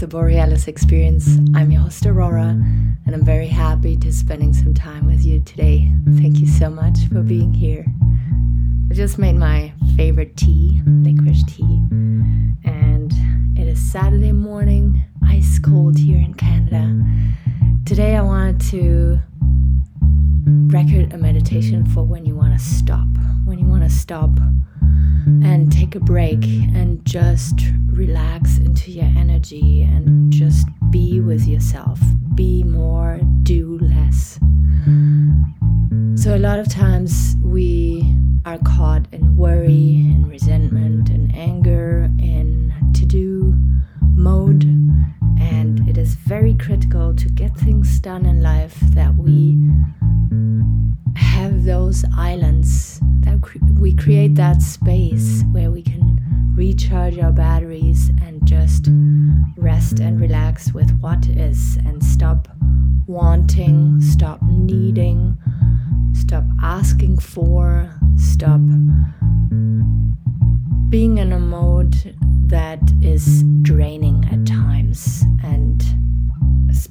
the Borealis Experience. I'm your host Aurora, and I'm very happy to spending some time with you today. Thank you so much for being here. I just made my favorite tea, licorice tea, and it is Saturday morning, ice cold here in Canada. Today I wanted to record a meditation for when you want to stop, when you want to stop take a break and just relax into your energy and just be with yourself. Be more, do less. So, a lot of times we are caught in worry and resentment and anger in to do mode, and it is very critical to get things done in life that we have those islands that we create that space where we can recharge our batteries and just rest and relax with what is and stop wanting, stop needing, stop asking for, stop being in a mode that is draining at times and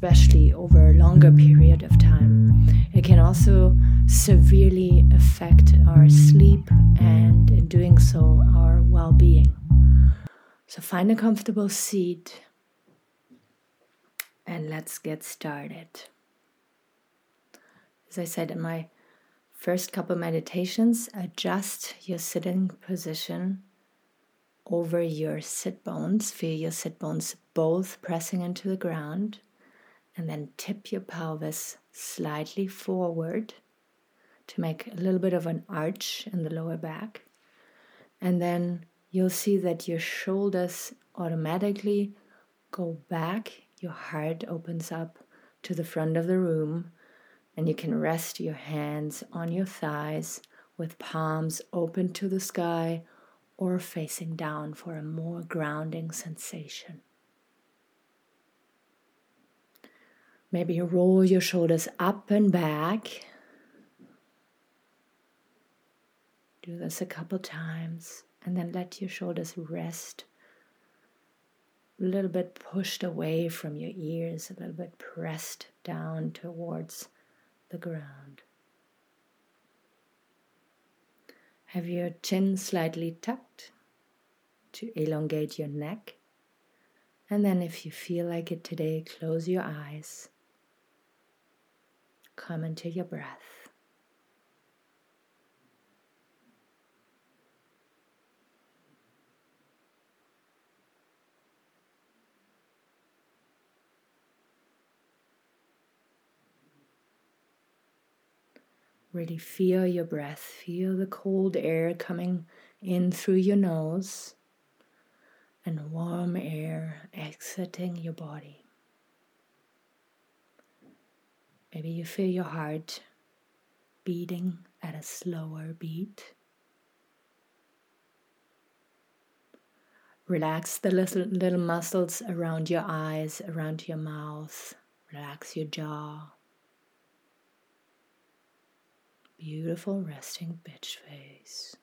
especially over a longer period of time. It can also severely affect our sleep and, in doing so, our well being. So, find a comfortable seat and let's get started. As I said in my first couple meditations, adjust your sitting position over your sit bones. Feel your sit bones both pressing into the ground, and then tip your pelvis slightly forward to make a little bit of an arch in the lower back. And then you'll see that your shoulders automatically go back, your heart opens up to the front of the room, and you can rest your hands on your thighs with palms open to the sky or facing down for a more grounding sensation. Maybe roll your shoulders up and back Do this a couple times and then let your shoulders rest. A little bit pushed away from your ears, a little bit pressed down towards the ground. Have your chin slightly tucked to elongate your neck. And then, if you feel like it today, close your eyes. Come into your breath. Really feel your breath. Feel the cold air coming in through your nose and warm air exiting your body. Maybe you feel your heart beating at a slower beat. Relax the little, little muscles around your eyes, around your mouth. Relax your jaw. Beautiful resting bitch face.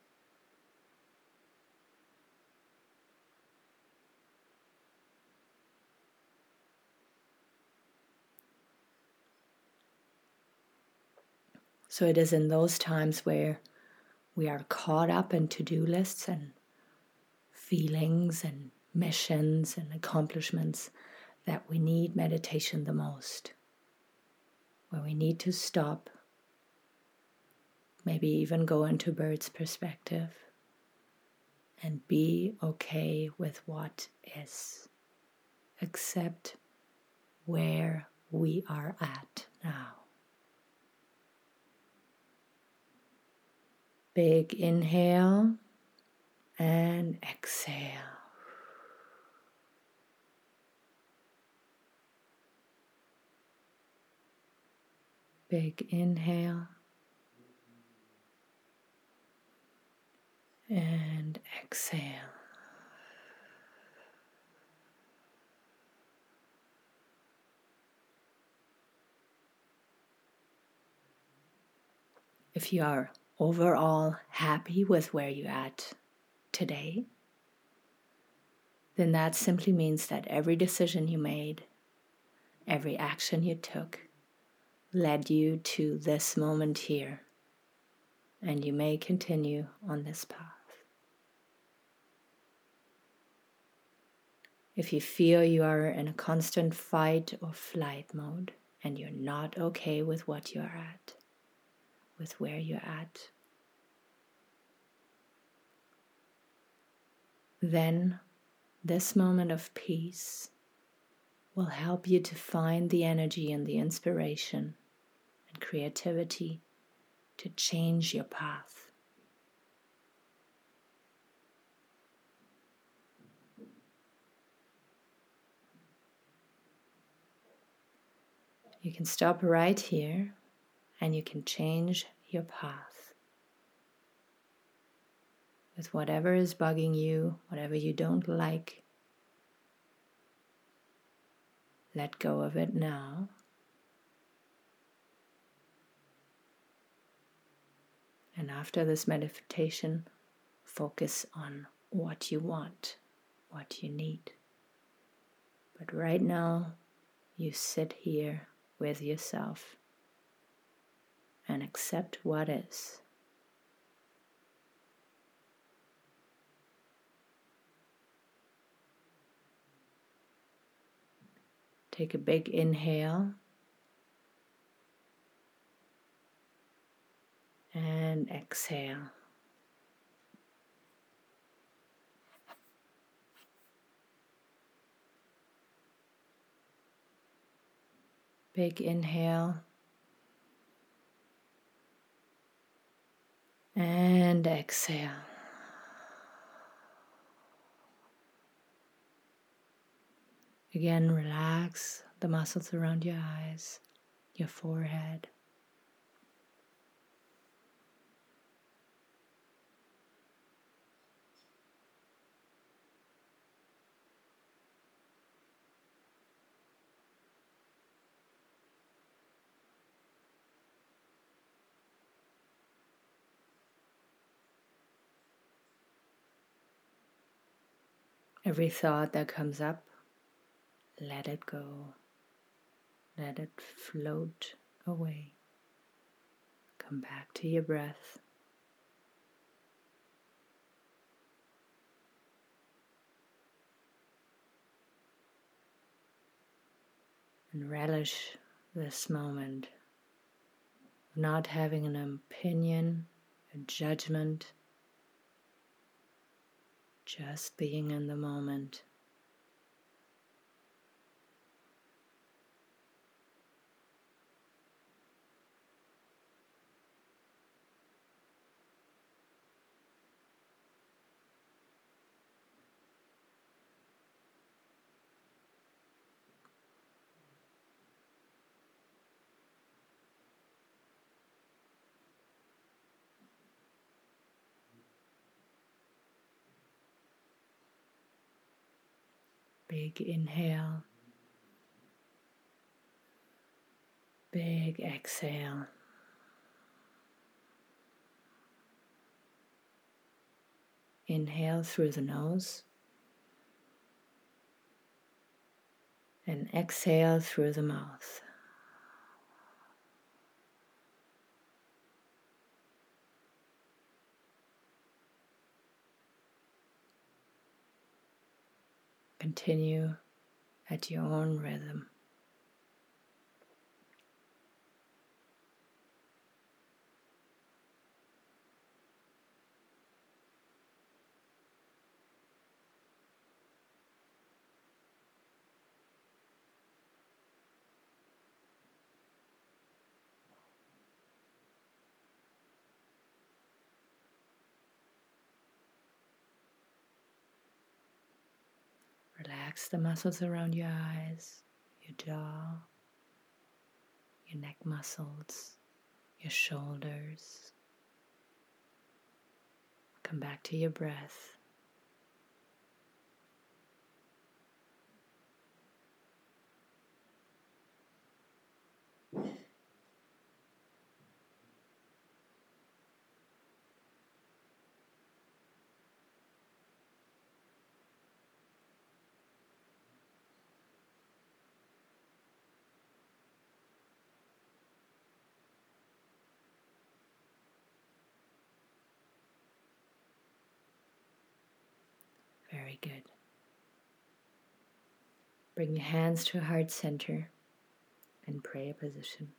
So it is in those times where we are caught up in to do lists and feelings and missions and accomplishments that we need meditation the most. Where we need to stop maybe even go into bird's perspective and be okay with what is. Accept where we are at now. Big inhale and exhale. Big inhale and exhale. If you are overall happy with where you're at today, then that simply means that every decision you made, every action you took, led you to this moment here, and you may continue on this path. If you feel you are in a constant fight or flight mode and you're not okay with what you're at, with where you're at, then this moment of peace will help you to find the energy and the inspiration and creativity to change your path. You can stop right here and you can change your path with whatever is bugging you, whatever you don't like. Let go of it now. And after this meditation, focus on what you want, what you need. But right now, you sit here with yourself and accept what is. Take a big inhale and exhale. Big inhale. And exhale. Again, relax the muscles around your eyes, your forehead. Every thought that comes up, let it go. Let it float away. Come back to your breath. And relish this moment of not having an opinion, a judgment just being in the moment. Big inhale. Big exhale. Inhale through the nose and exhale through the mouth. Continue at your own rhythm. Relax the muscles around your eyes, your jaw, your neck muscles, your shoulders. Come back to your breath. Good. Bring your hands to heart center and prayer position.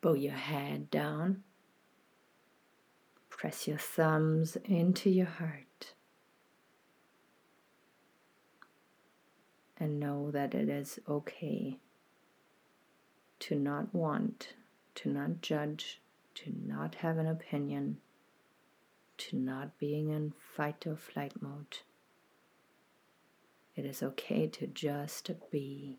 Bow your head down. Press your thumbs into your heart. And know that it is okay to not want, to not judge, to not have an opinion, to not being in fight or flight mode. It is okay to just be.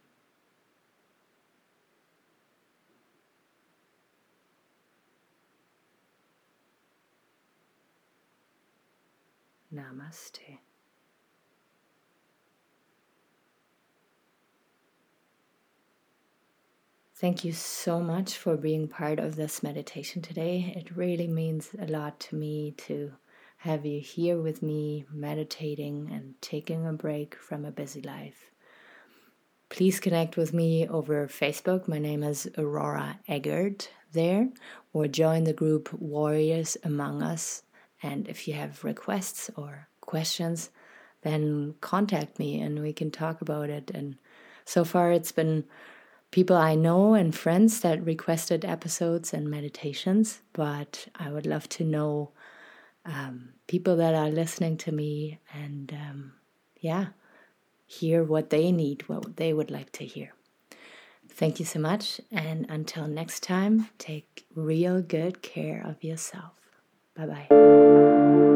Namaste. Thank you so much for being part of this meditation today. It really means a lot to me to have you here with me meditating and taking a break from a busy life. Please connect with me over Facebook. My name is Aurora Eggert there, or join the group Warriors Among Us. And if you have requests or questions, then contact me and we can talk about it. And so far, it's been people I know and friends that requested episodes and meditations, but I would love to know um, people that are listening to me and, um, yeah, hear what they need, what they would like to hear. Thank you so much, and until next time, take real good care of yourself. Bye bye.